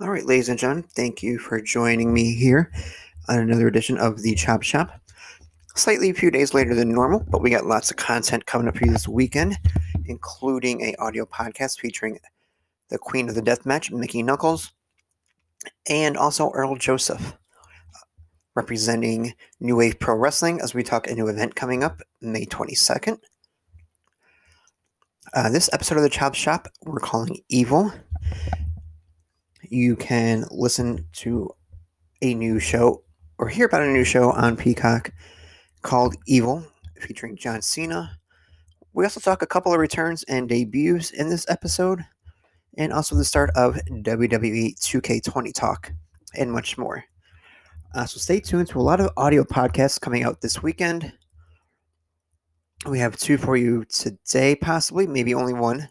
All right, ladies and gentlemen, thank you for joining me here on another edition of the Chop Shop. Slightly a few days later than normal, but we got lots of content coming up here this weekend, including a audio podcast featuring the Queen of the Deathmatch, Mickie Knuckles, and also Earl Joseph, representing New Wave Pro Wrestling as we talk a new event coming up May 22nd. Uh, this episode of the Chop Shop we're calling Evil you can listen to a new show or hear about a new show on Peacock called Evil, featuring John Cena. We also talk a couple of returns and debuts in this episode, and also the start of WWE 2K20 talk, and much more. Uh, so stay tuned to a lot of audio podcasts coming out this weekend. We have two for you today, possibly, maybe only one.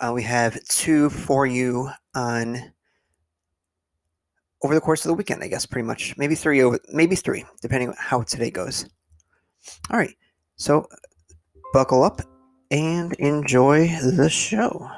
Uh, we have two for you on over the course of the weekend, I guess, pretty much. Maybe three over, maybe three, depending on how today goes. All right, so buckle up and enjoy the show.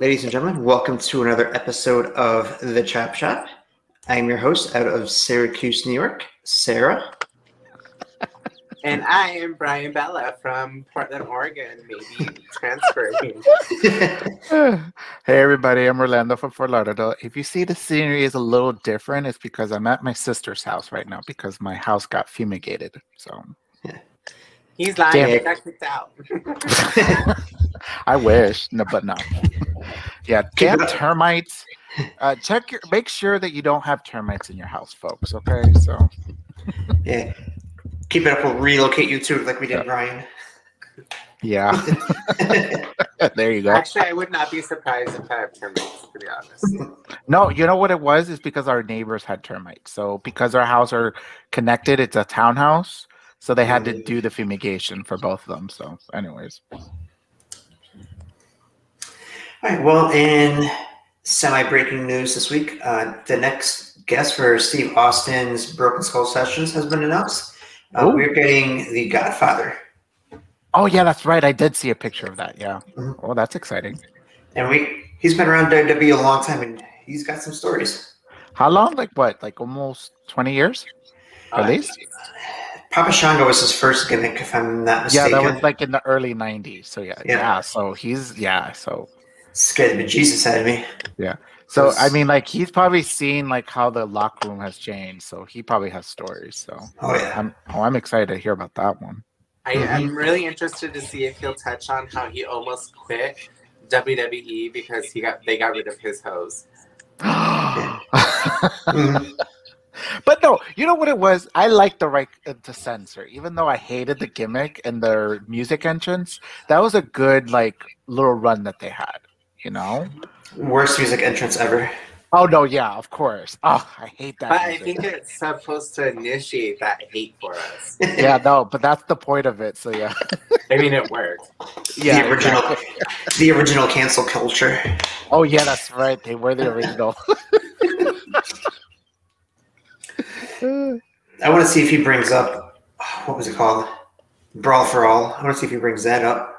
Ladies and gentlemen, welcome to another episode of The Chop Shop. I'm your host out of Syracuse, New York, Sarah. And I am Bryan Bella from Portland, Oregon, maybe transferring. hey everybody, I'm Orlando from Fort Lauderdale. If you see the scenery is a little different, it's because I'm at my sister's house right now because my house got fumigated. So yeah. He's lying. Damn. He got kicked out. I wish, no, but no. Yeah, damn termites. Uh, check your. Make sure that you don't have termites in your house, folks. Okay, so. yeah, keep it up. We'll relocate you too, like we did, yeah. Bryan. Yeah. there you go. Actually, I would not be surprised if I have termites, to be honest. No, you know what it was? Is because our neighbors had termites. So because our house are connected, it's a townhouse. So they had to do the fumigation for both of them. So, anyways. All right. Well, in semi-breaking news this week, uh, the next guest for Steve Austin's Broken Skull Sessions has been announced. Uh, we're getting the Godfather. Oh yeah, that's right. I did see a picture of that. Yeah. Mm-hmm. Oh, that's exciting. And we he's been around WWE a long time, and he's got some stories. How long? Like what? Like almost twenty years, at uh, least. Papa Shango was his first gimmick, if I'm not mistaken. Yeah, that was like in the early '90s. So yeah, yeah. yeah so he's yeah. So scared the Jesus out of me. Yeah. So I mean, like he's probably seen like how the locker room has changed. So he probably has stories. So oh yeah, I'm oh I'm excited to hear about that one. I am mm-hmm. really interested to see if he'll touch on how he almost quit WWE because he got they got rid of his hose. mm-hmm. But no, you know what it was? I liked the right uh, to censor, even though I hated the gimmick and their music entrance. That was a good like little run that they had. You know, worst music entrance ever. Oh no, yeah, of course. Oh, I hate that. But music. I think it's supposed to initiate that hate for us. yeah, no, but that's the point of it. So yeah. I mean, it worked. Yeah, the original, the original cancel culture. Oh yeah, that's right. They were the original. I want to see if he brings up what was it called, Brawl for All. I want to see if he brings that up.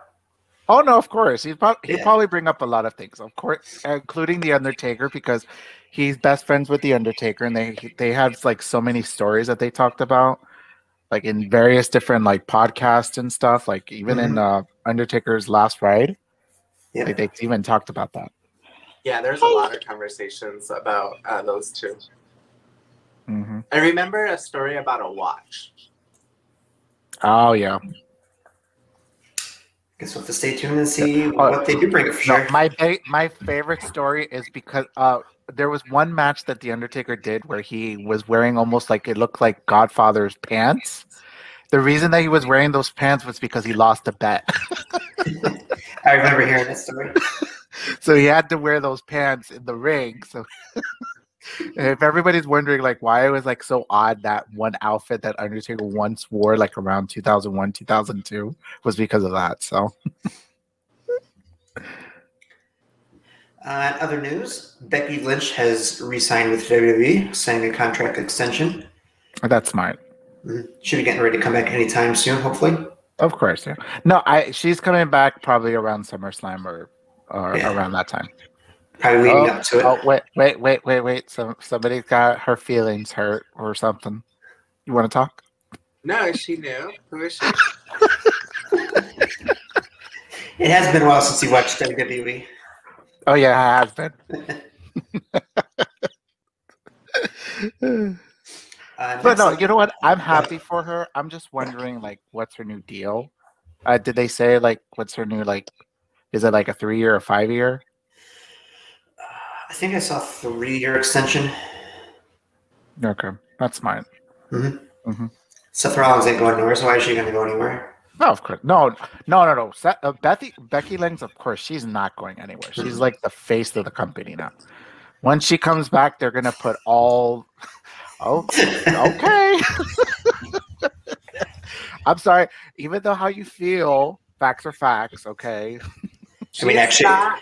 Oh no, of course he'd, pro- he'd probably bring up a lot of things, of course, including the Undertaker because he's best friends with the Undertaker, and they they have like so many stories that they talked about, like in various different like podcasts and stuff. Like even mm-hmm. in uh, Undertaker's Last Ride, yeah, like, they even talked about that. Yeah, there's a lot of conversations about uh, those two. Mm-hmm. I remember a story about a watch. Oh yeah. Guess we'll have to stay tuned and see Oh, what they do bring for No, sure. my my favorite story is because uh there was one match that the Undertaker did where he was wearing almost like it looked like Godfather's pants. The reason that he was wearing those pants was because he lost a bet. I remember hearing this story. so he had to wear those pants in the ring. So if everybody's wondering like why it was like so odd that one outfit that Undertaker once wore like around 2001, 2002 was because of that. So Uh, other news, Becky Lynch has re-signed with WWE, signing a contract extension. that's smart. Mhm. Should be getting ready to come back anytime soon, hopefully. Of course, yeah. No, I she's coming back probably around SummerSlam or or Yeah. around that time. Probably leading oh, up to it. oh, wait, wait, wait, wait, wait. Some somebody's got her feelings hurt or something. You want to talk? No, she knew. Who is she? It has been a while since you watched WWE. Oh yeah, I have been. Uh, but no, up- you know what? I'm happy for her. I'm just wondering, like, what's her new deal? Uh, did they say like what's her new like? Is it like a three year or five year? I think I saw three-year extension. Okay, that's smart. Seth Rollins ain't going nowhere, so why is she going to go anywhere? No, of course. No, no, no, no. Sa- uh, Bethy, Becky Lynch, of course, she's not going anywhere. She's mm-hmm. like the face of the company now. Once she comes back, they're gonna put all. Oh, okay. I'm sorry. Even though how you feel, facts are facts. Okay. I mean, She is actually- not,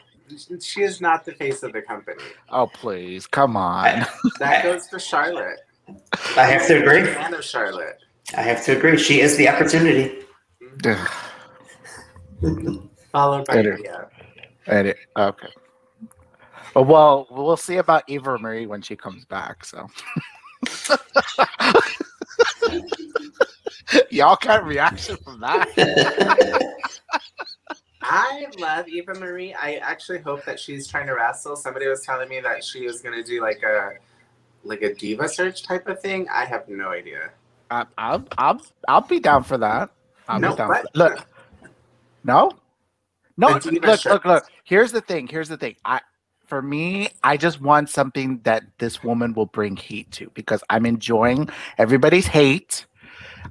she is not the face of the company. Oh please, come on. That goes for Charlotte. I have to agree. Fan of Charlotte. I have to agree. She is the opportunity. Followed by Better. Rhea. Edit. Okay. Well, we'll see about Eva Marie when she comes back. So. Y'all got reaction from that. I love Eva Marie. I actually hope that she's trying to wrestle. Somebody was telling me that she was gonna do like a like a diva search type of thing. I have no idea. I, I'll, I'll, I'll be down for that. I'll No, be down. look, no, no. The Look, look, look. Here's the thing. Here's the thing. I, for me, I just want something that this woman will bring heat to because I'm enjoying everybody's hate.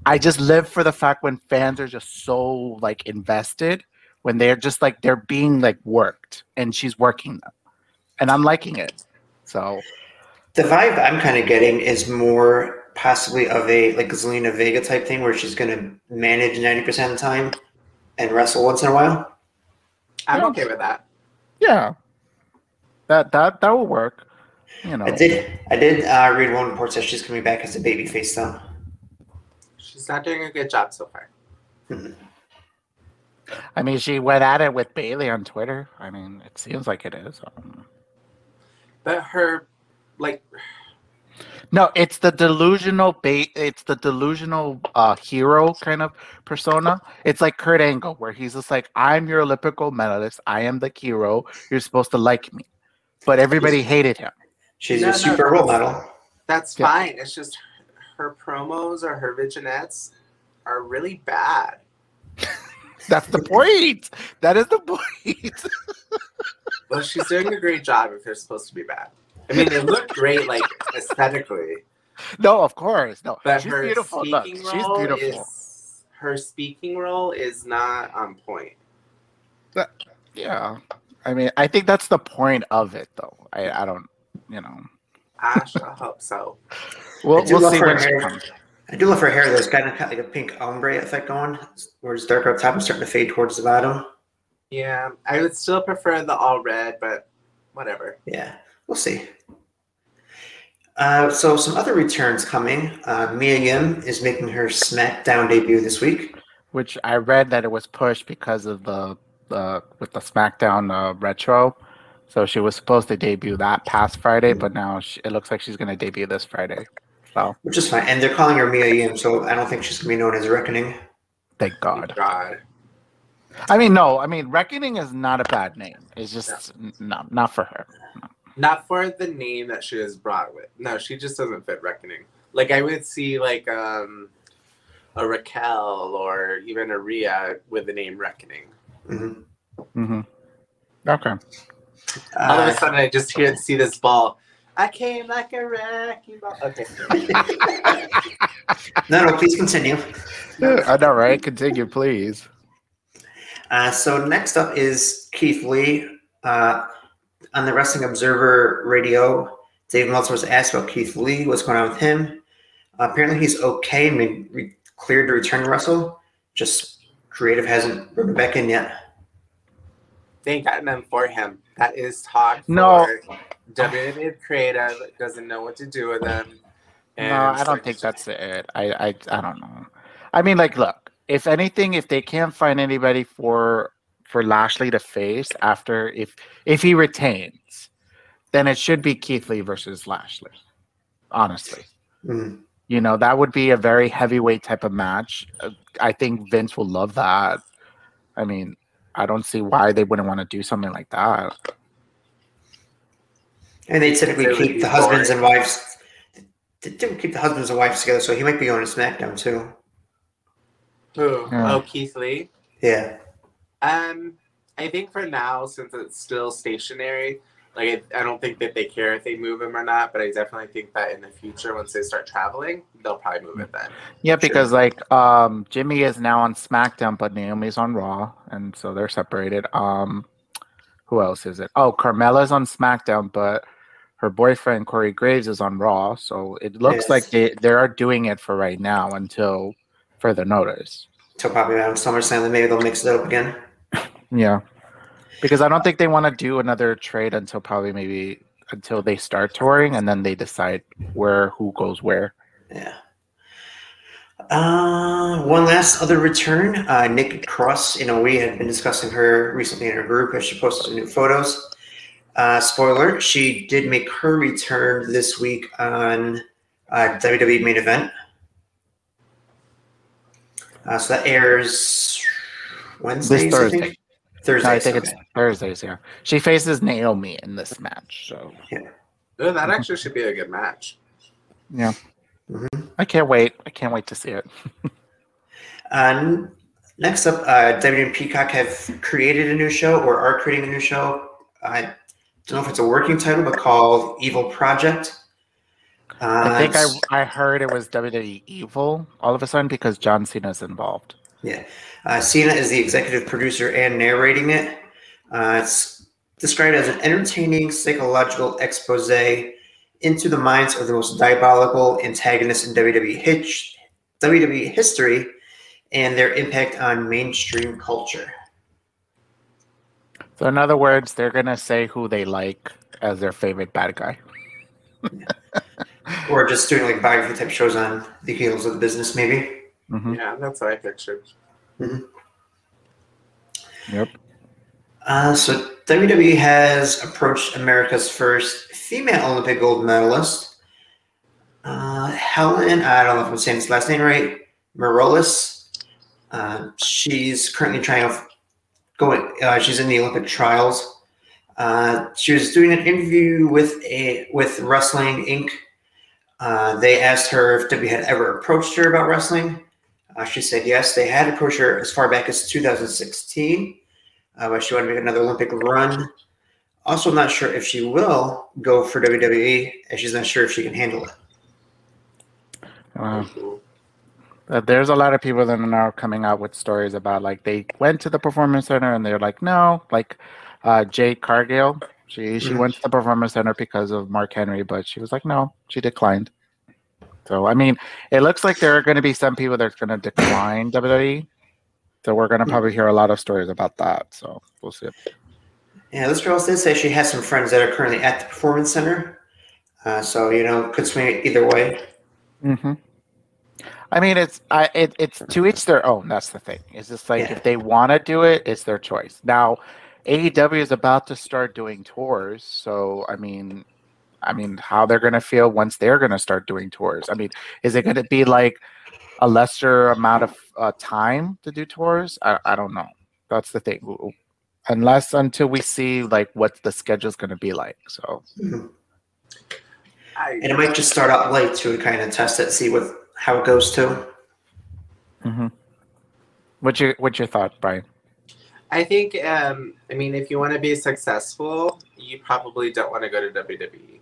I just live for the fact when fans are just so like invested, when they're just like they're being like worked, and she's working them, and I'm liking it. So The vibe I'm kind of getting is more possibly of a like Zelina Vega type thing where she's going to manage 90% of the time and wrestle once in a while. I'm Yeah. okay with that. yeah, that that that will work. You know, I did I did uh, read one report that she's coming back as a baby face though. She's not doing a good job so far. I mean, she went at it with Bayley on Twitter. I mean, it seems like it is. But her like no, it's the delusional bait. It's the delusional uh, hero kind of persona. It's like Kurt Angle, where he's just like, "I'm your Olympic gold medalist. I am the hero. You're supposed to like me," but everybody hated him. She's No, a no, super no. role model. that's Yeah. fine. It's just her promos or her vignettes are really bad. That's the point. That is the point. Well, she's doing a great job if they're supposed to be bad. I mean, they look great, like aesthetically, no, of course, no. but she's her beautiful. Look, speaking she's beautiful. is her speaking role is not on point. Yeah, I mean, I think that's the point of it, though. I, I don't, you know. Ash, I hope so. We'll, I do we'll love see her when she comes. I do love her hair though. It's kind of got like a pink ombre effect going, where it's darker up top and starting to fade towards the bottom. Yeah, I would still prefer the all red, but whatever. Yeah, we'll see. Uh, so some other returns coming. Uh, Mia Yim is making her SmackDown debut this week. which I read that it was pushed because of the the with the SmackDown uh, retro. So she was supposed to debut that past Friday, but now she, it looks like she's going to debut this Friday. So Which is fine. And they're calling her Mia Yim, so I don't think she's going to be known as Reckoning. thank God. God. I mean, no, I mean, Reckoning is not a bad name. It's just n- no, not for her. Not for the name that she was brought with. No, she just doesn't fit Reckoning. Like I would see like um a Raquel or even a Rhea with the name Reckoning. Mhm. hmm Okay. All of Uh, a sudden, I just hear see this ball. I came like a wrecking ball. Okay. no, no, please continue. I know, right? Continue, please. Uh, so next up is Keith Lee. Uh, on the Wrestling Observer radio, Dave Meltzer was asked about Keith Lee, what's going on with him. Uh, apparently he's okay and been re- cleared to return to wrestle. Just creative hasn't brought him back in yet. They ain't gotten them for him. That is talk. No. For WWE creative doesn't know what to do with them. no, I don't think that's it. I, I, I don't know. I mean, like, look. If anything, if they can't find anybody for for Lashley to face after if if he retains, then it should be Keith Lee versus Lashley. Honestly, Mm. you know that would be a very heavyweight type of match. Uh, I think Vince will love that. I mean, I don't see why they wouldn't want to do something like that. And they typically It would keep be the husbands boring. and wives. They typically keep the husbands and wives together, so he might be going to SmackDown too. Who? Yeah. Oh, Keith Lee. Yeah. Um, I think for now, since it's still stationary, like I, I don't think that they care if they move him or not. But I definitely think that in the future, once they start traveling, they'll probably move it then. Yeah, because like um Jimmy is now on SmackDown, but Naomi's on Raw, and so they're separated. Um who else is it? Oh, Carmella's on SmackDown, but her boyfriend Corey Graves is on Raw. So it looks Yes. like they, they are doing it for right now until further notice. Till probably around SummerSlam, then maybe they'll mix it up again. Yeah. Because I don't think they want to do another trade until probably maybe until they start touring and then they decide where who goes where. Yeah. Uh, one last other return. Uh, Nikki Cross. You know, we had been discussing her recently in her group as she posted some new photos. Uh, spoiler: she did make her return this week on uh, WWE main event. Uh, so that airs Wednesday. This I Thursday. think. Thursdays. I think it's okay. Thursdays, here. She faces Naomi in this match, so Oh, that actually should be a good match. yeah. Mhm. I can't wait. I can't wait to see it. Uh, next up, uh, WWE and Peacock have created a new show or are creating a new show. I don't know if it's a working title, but called Evil Project. Uh, I think I I heard it was WWE Evil all of a sudden because John Cena's involved. Yeah. Uh, Cena is the executive producer and narrating it. Uh, it's described as an entertaining psychological expose into the minds of the most diabolical antagonists in WWE, hitch, WWE history and their impact on mainstream culture. So in other words, they're gonna say who they like as their favorite bad guy. Or just doing like biography type shows on the heels of the business, maybe. Mhm. Yeah, that's what I pictured. Yep. Uh, so WWE has approached America's first female Olympic gold medalist, uh, Helen. I don't know if I'm saying this last name right. Morales. Uh, she's currently trying to go. Uh, she's in the Olympic trials. Uh, she was doing an interview with a with Wrestling Inc. Uh, they asked her if WWE had ever approached her about wrestling. Uh, she said yes, they had approached her as far back as 2016 uh, but she wanted to make another Olympic run. Also, not sure if she will go for WWE, and she's not sure if she can handle it. Uh, uh, there's a lot of people that are now coming out with stories about like they went to the performance center and they're like no, like uh, Jade Cargill. She she Mhm. went to the performance center because of Mark Henry, but she was like no, she declined. So I mean, it looks like there are going to be some people that's going to decline WWE. So we're going to probably hear a lot of stories about that. So we'll see. Yeah, this girl did say she has some friends that are currently at the performance center, uh, so you know could swing it either way. hmm I mean, it's I it, it's to each their own. That's the thing. It's just like Yeah. if they want to do it, it's their choice. Now, AEW is about to start doing tours, so I mean, I mean, how they're gonna feel once they're gonna start doing tours? I mean, is it gonna be like a lesser amount of uh, time to do tours? I, I don't know. That's the thing. Unless until we see like what the schedule's gonna be like. So Mhm. And it might just start out late to kind of test it, see what how it goes too. what's your what's your thought, Bryan? I think, um, I mean, if you want to be successful, you probably don't want to go to WWE.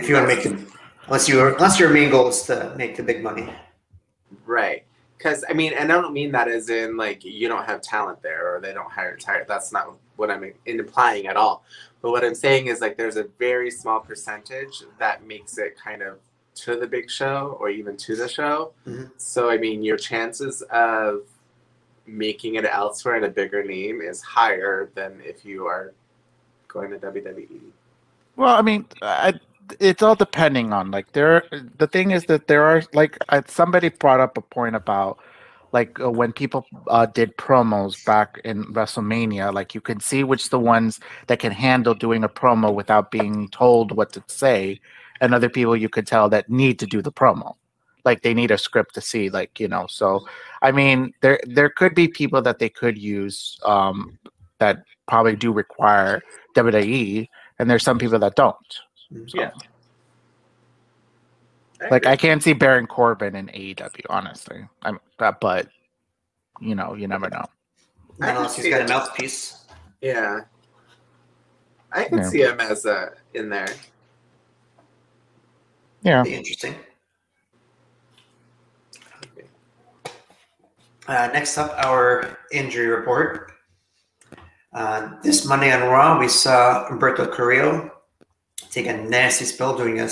If you want to make the, unless you unless your main goal is to make the big money. Right. Because, I mean, and I don't mean that as in like you don't have talent there or they don't hire talent. That's not what I'm implying at all. But what I'm saying is like there's a very small percentage that makes it kind of to the big show or even to the show. Mhm. So, I mean, your chances of making it elsewhere in a bigger name is higher than if you are going to. WWE. Well, I mean, I, it's all depending on like there. The thing is that there are like somebody brought up a point about like uh, when people uh, did promos back in WrestleMania, like you can see which the ones that can handle doing a promo without being told what to say, and other people you could tell that need to do the promo, like they need a script to see, like you know. So, I mean, there there could be people that they could use um, that probably do require WWE, and there's some people that don't. So, Yeah. Like I can't see Baron Corbin in AEW, honestly. I'm, but, but you know, you never know. I can Unless he's see got a mouthpiece. Yeah. I can Yeah. see him as a in there. Yeah. Be interesting. Uh, next up, our injury report. Uh, this Monday on Raw, we saw Humberto Carrillo take a nasty spill doing a,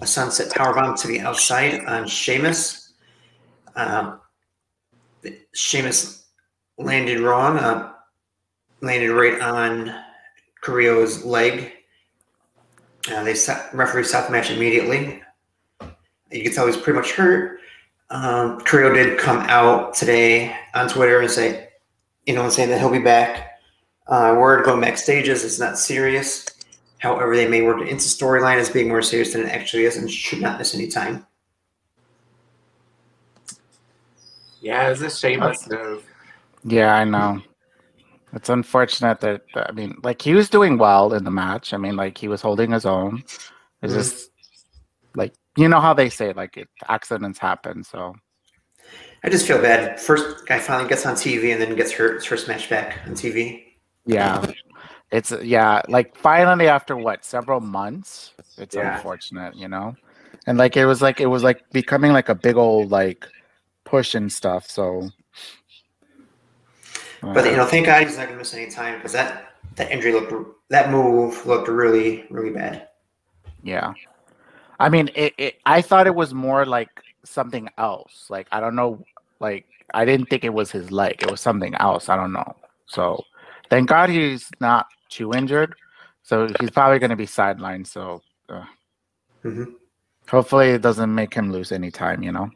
a sunset powerbomb to the outside on Sheamus. Um, Sheamus landed wrong, uh, landed right on Carrillo's leg. Uh, they set, referee stopped the match immediately. You can tell he's pretty much hurt. Um, Carrillo did come out today on Twitter and say, you know, saying that he'll be back. Uh, word going backstage is it's not serious. However, they may work it into storyline as being more serious than it actually is and should not miss any time. Yeah, it's a shameless move. Uh, yeah, I know. It's unfortunate that I mean, like he was doing well in the match. I mean, like he was holding his own. It's just like you know how they say like it, accidents happen. So I just feel bad. First guy finally gets on TV and then gets hurt his first match back on TV. yeah, it's yeah, like finally after what several months, it's Yeah. unfortunate, you know, and like it was like it was like becoming like a big old like push and stuff. So, But uh, you know, thank God he's not gonna miss any time because that that injury looked that move looked really really bad. Yeah. I mean, it, it, I thought it was more like something else. Like, I don't know. Like, I didn't think it was his leg. It was something else. I don't know. So, thank God he's not too injured. So, he's probably going to be sidelined. So, uh, Mhm. hopefully, it doesn't make him lose any time, you know?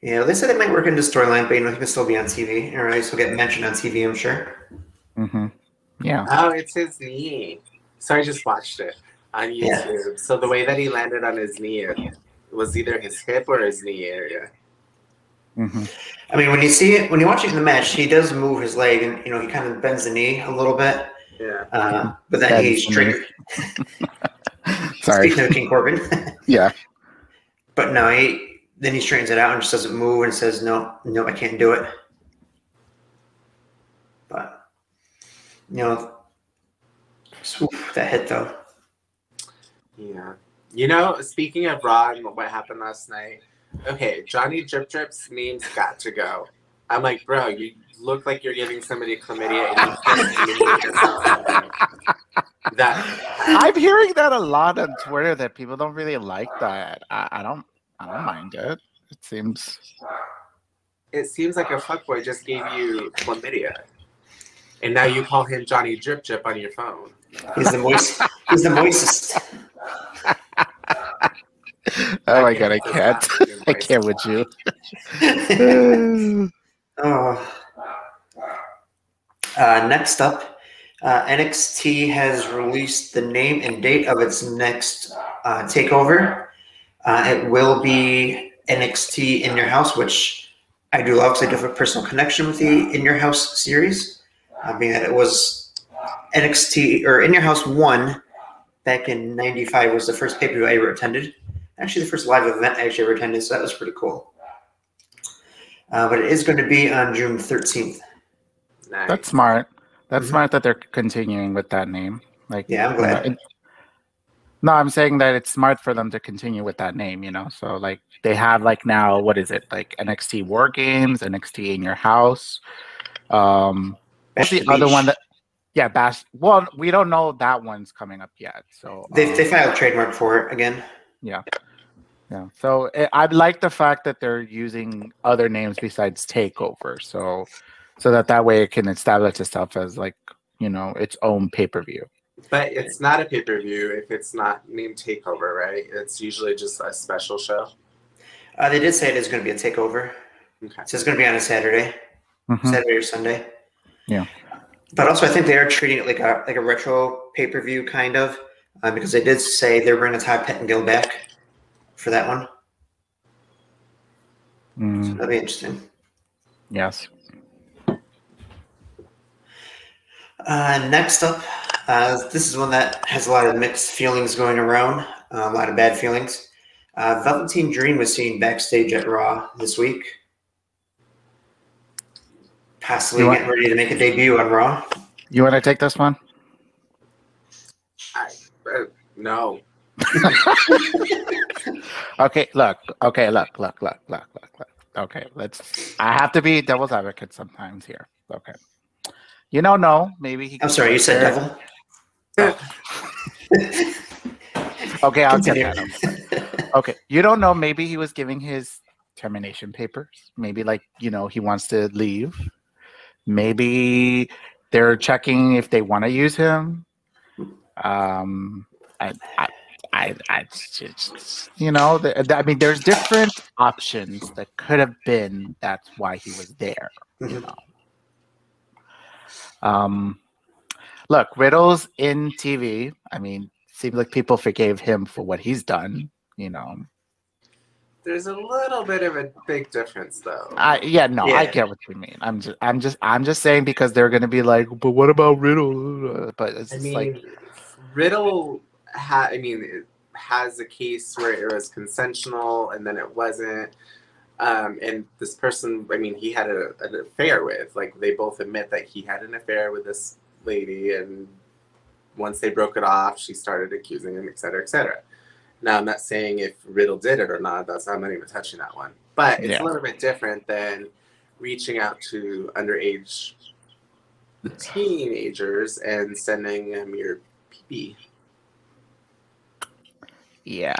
Yeah, they said it might work into storyline, but you know, he can still be on TV. Or he'll get mentioned on TV, I'm sure. hmm Yeah. Oh, it's his knee. So I just watched it on Yeah. YouTube. So the way that he landed on his knee it was either his hip or his knee area. hmm I mean, when you see it, when you watch it in the match, he does move his leg, and you know, he kind of bends the knee a little bit. Yeah. Uh, but then Bends he the. Sorry. Speaking of King Corbin, Yeah. but no, he then he straightens it out and just doesn't move and says, "No, no, I can't do it." But you know, swoop, that hit though. Yeah. You know, speaking of Raw and what happened last night, okay, Johnny Drip Drip's name's got to go. I'm like, bro, you look like you're giving somebody chlamydia and you just named that I'm hearing that a lot on Twitter that people don't really like that. I, I don't. I don't mind it. It seems. it seems like a fuckboy just gave you chlamydia. And now you call him Johnny Drip Drip on your phone. He's the moist. he's the moistest. Oh my god, I can't. I can't with you. oh. Uh, next up, uh, NXT has released the name and date of its next uh, takeover. Uh, it will be NXT in Your House, which I do love because I do have a personal connection with the In Your House series, being that it was NXT or In Your House 1 back in 95 was the first pay per view I ever attended. Actually, the first live event I actually ever attended, so that was pretty cool. Uh, but it is going to be on June 13th. Nice. That's smart. That's Mhm. smart that they're continuing with that name. Like, Yeah, I'm glad. it- no, I'm saying that it's smart for them to continue with that name. You know, so like they have like now what is it like NXT War Games, NXT in Your House. Um, what's the the other one that? Yeah, Bash. Well, we don't know that one's coming up yet. So They, um, they filed trademark for it again. yeah. Yeah. So eh, I like the fact that they're using other names besides Takeover. So so that that way it can establish itself as like you know its own pay per view. But it's not a pay per view if it's not named Takeover, right? It's usually just a special show. Uh, they did say it is going to be a takeover. Okay. So it's going to be on a Saturday, Mhm. Saturday or Sunday. Yeah. But also, I think they are treating it like a like a retro pay per view kind of, uh, because they did say they're bringing Todd Pettengill back for that one. So Mm, that'll be interesting. yes. Uh, next up, uh, this is one that has a lot of mixed feelings going around, uh, a lot of bad feelings. Uh, Velveteen Dream was seen backstage at Raw this week, possibly want- getting ready to make a debut on Raw. You want to take this one? I, uh, no. Okay. Look. Okay. Look. Look. Look. Look. Look. Look. Okay. Let's. I have to be devil's advocate sometimes here. Okay. You don't know. Maybe he. I'm sorry, you said devil. Okay, I'll Continue. get that. Okay, you don't know. Maybe he was giving his termination papers. Maybe like you know he wants to leave. Maybe they're checking if they want to use him. Um, I, I, I, I just you know, the, the- I mean, there's different options that could have been. That's why he was there. You Mhm. know. Um, look, Riddle's in TV. I mean, seems like people forgave him for what he's done. You know, There's a little bit of a big difference, though. I yeah, no, I get what you mean. I'm just, I'm just, I'm just saying because they're gonna be like, but what about Riddle? But it's I just mean, like, Riddle ha I mean, it has a case where it was consensual and then it wasn't. Um, and this person, I mean, he had a, an affair with. Like, they both admit that he had an affair with this lady, and once they broke it off, she started accusing him, et cetera, et cetera. Now, I'm not saying if Riddle did it or not. That's I'm not even touching that one. But it's Yeah. a little bit different than reaching out to underage teenagers and sending them your pee yeah.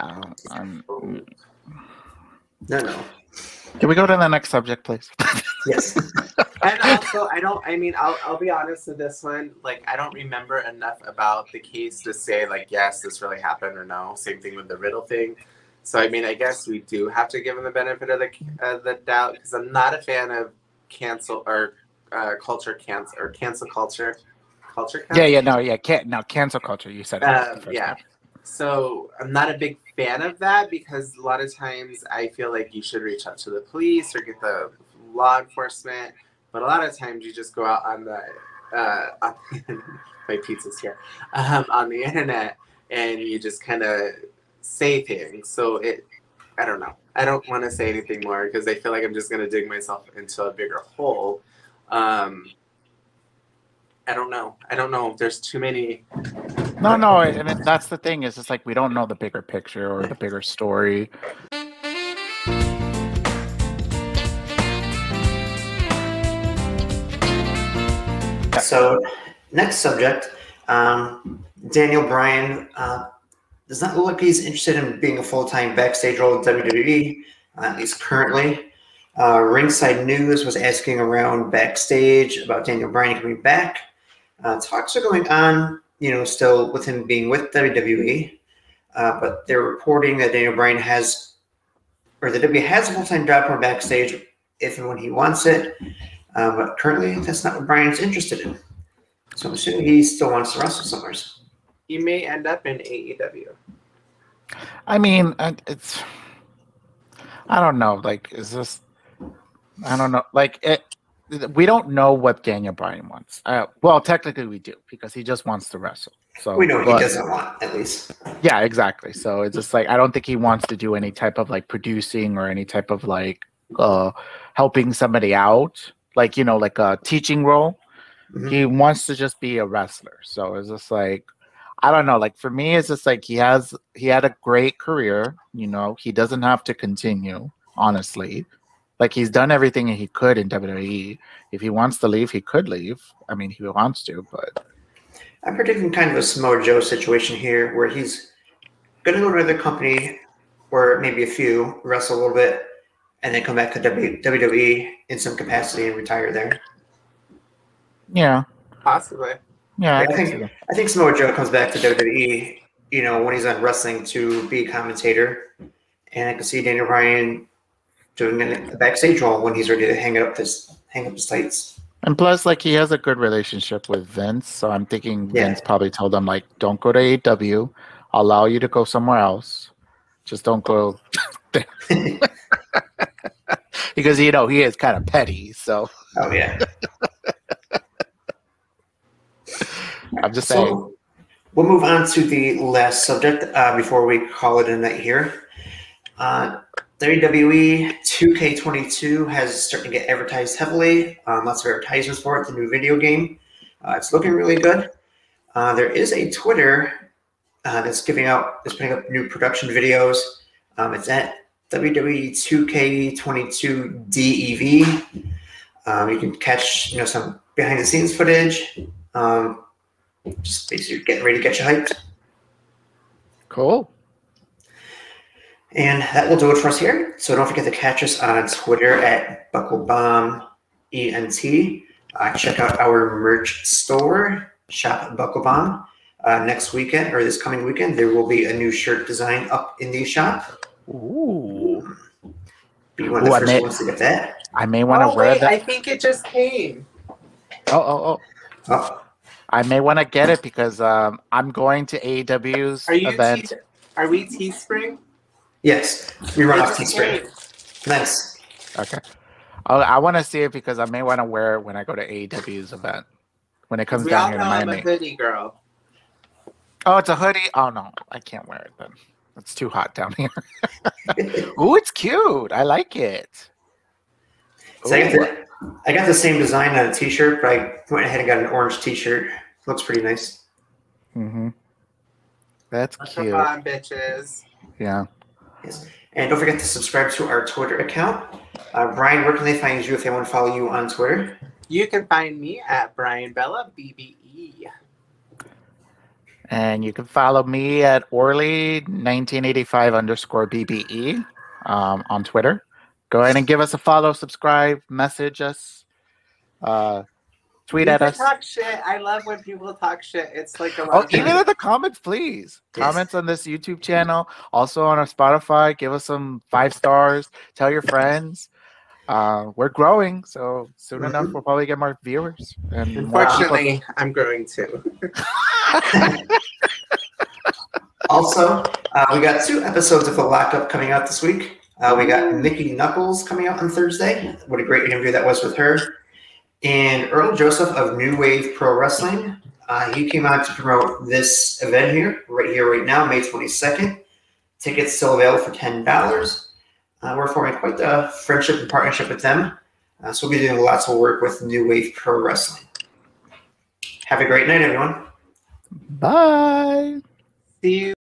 Um, No, no. Can we go to the next subject, please? Yes. and also, I don't. I mean, I'll I'll be honest with this one. Like, I don't remember enough about the case to say like, yes, this really happened or no. Same thing with the Riddle thing. So I mean, I guess we do have to give him the benefit of the uh, the doubt because I'm not a fan of cancel or uh, culture cancel or cancel culture. Culture. yeah, yeah, no, yeah, can't no cancel culture. You said Um, first yeah. time. So I'm not a big fan of that because a lot of times I feel like you should reach out to the police or get the law enforcement, but a lot of times you just go out on the uh, on, my pizza's here um, on the internet and you just kind of say things. So it, I don't know. I don't want to say anything more because I feel like I'm just gonna dig myself into a bigger hole. Um, I don't know. I don't know. There's too many No, no, I mean that's the thing. Is it's like we don't know the bigger picture or the bigger story. So, next subject um, Daniel Bryan uh, does not look like he's interested in being a full time backstage role with WWE, uh, at least currently. Uh, Ringside News was asking around backstage about Daniel Bryan coming back. Uh, talks are going on, you know, still with him being with WWE, uh, but they're reporting that Daniel Bryan has, or the WWE has a full time job for backstage if and when he wants it. Uh, but currently, that's not what Bryan's interested in. So I'm assuming he still wants to wrestle somewhere. He may end up in AEW. I mean, it's. I don't know. Like, is this? I don't know. Like, it. We don't know what Daniel Bryan wants. Uh, well, technically, we do because he just wants to wrestle. So We know but- he doesn't want, at least. Yeah, exactly. So it's just like I don't think he wants to do any type of like producing or any type of like uh helping somebody out, like you know, like a teaching role. Mhm. He wants to just be a wrestler. So it's just like I don't know. Like for me, it's just like he has he had a great career. You know, he doesn't have to continue. Honestly, like he's done everything he could in WWE. If he wants to leave, he could leave. I mean, he wants to, but I'm predicting kind of a Samoa Joe situation here where he's going to go to another company or maybe a few, wrestle a little bit, and then come back to W- WWE in some capacity and retire there. yeah, Possibly. yeah. I I think- see. I think Samoa Joe comes back to WWE, you know, when he's on wrestling to be a commentator. And I can see Daniel Bryan doing a backstage role when he's ready to hang up his hang up his tights. And plus, like he has a good relationship with Vince, so I'm thinking Yeah. Vince probably told him like, "Don't go to AEW. I'll allow you to go somewhere else. Just don't go." because you know he is kind of petty. So Oh yeah. I'm just saying. So we'll move on to the last subject uh, before we call it a night here. Uh, WWE 2K22 has started to get advertised heavily. Um, lots of advertisements for it. The new video game. Uh, it's looking really good. Uh, there is a Twitter uh, that's giving out, that's putting up new production videos. Um, it's at WWE 2K22 DEV. Um, you can catch, you know, some behind the scenes footage. Um, just basically getting ready to get you hyped. Cool. And that will do it for us here. So don't forget to catch us on Twitter at BuckleBomb ENT. Uh, check out our merch store, Shop BuckleBomb. Uh, next weekend or this coming weekend, there will be a new shirt design up in the shop. Ooh. Be one of the Ooh, I first may- ones to get that. I may want to oh, wear wait, that. I think it just came. Oh, oh, oh. Oh, I may want to get it because um, I'm going to AEW's Are you? event. Tea- are we Teespring? Yes. We run off just Teespring. Nice. Okay. Oh, I want to see it because I may want to wear it when I go to AEW's event when it comes We all down know here to I'm a Miami. hoodie girl. Oh, it's a hoodie. Oh no, I can't wear it then. It's too hot down here. Ooh, it's cute. I like it. So I got, the, I got the same design on a t-shirt, but I went ahead and got an orange t-shirt. Looks pretty nice. Mm-hmm. That's Come cute. on, bitches. Yeah. Yes. And don't forget to subscribe to our Twitter account. Uh, Bryan, where can they find you if they want to follow you on Twitter? You can find me at Bryan Bella BBE. And you can follow me at Orly1985 underscore BBE um, on Twitter. Go ahead and give us a follow, subscribe, message us, uh, tweet You at us. Talk shit. I love when people talk shit. It's like a Oh, even in the comments, please. Yes. Comments on this YouTube channel, also on our Spotify. Give us some five stars. Tell your friends. Uh, we're growing, so soon enough Mhm. we'll probably get more viewers. And more Unfortunately, I'm growing too. Also, uh, we got two episodes of The Lockup coming out this week. Uh, we got Mickie Knuckles coming out on Thursday. What a great interview that was with her. And Earl Joseph of New Wave Pro Wrestling. Uh, he came out to promote this event here, right here, right now, May 22nd. Tickets still available for $10. Uh, we're forming quite the friendship and partnership with them. Uh, so we'll be doing lots of work with New Wave Pro Wrestling. Have a great night, everyone. Bye. See you.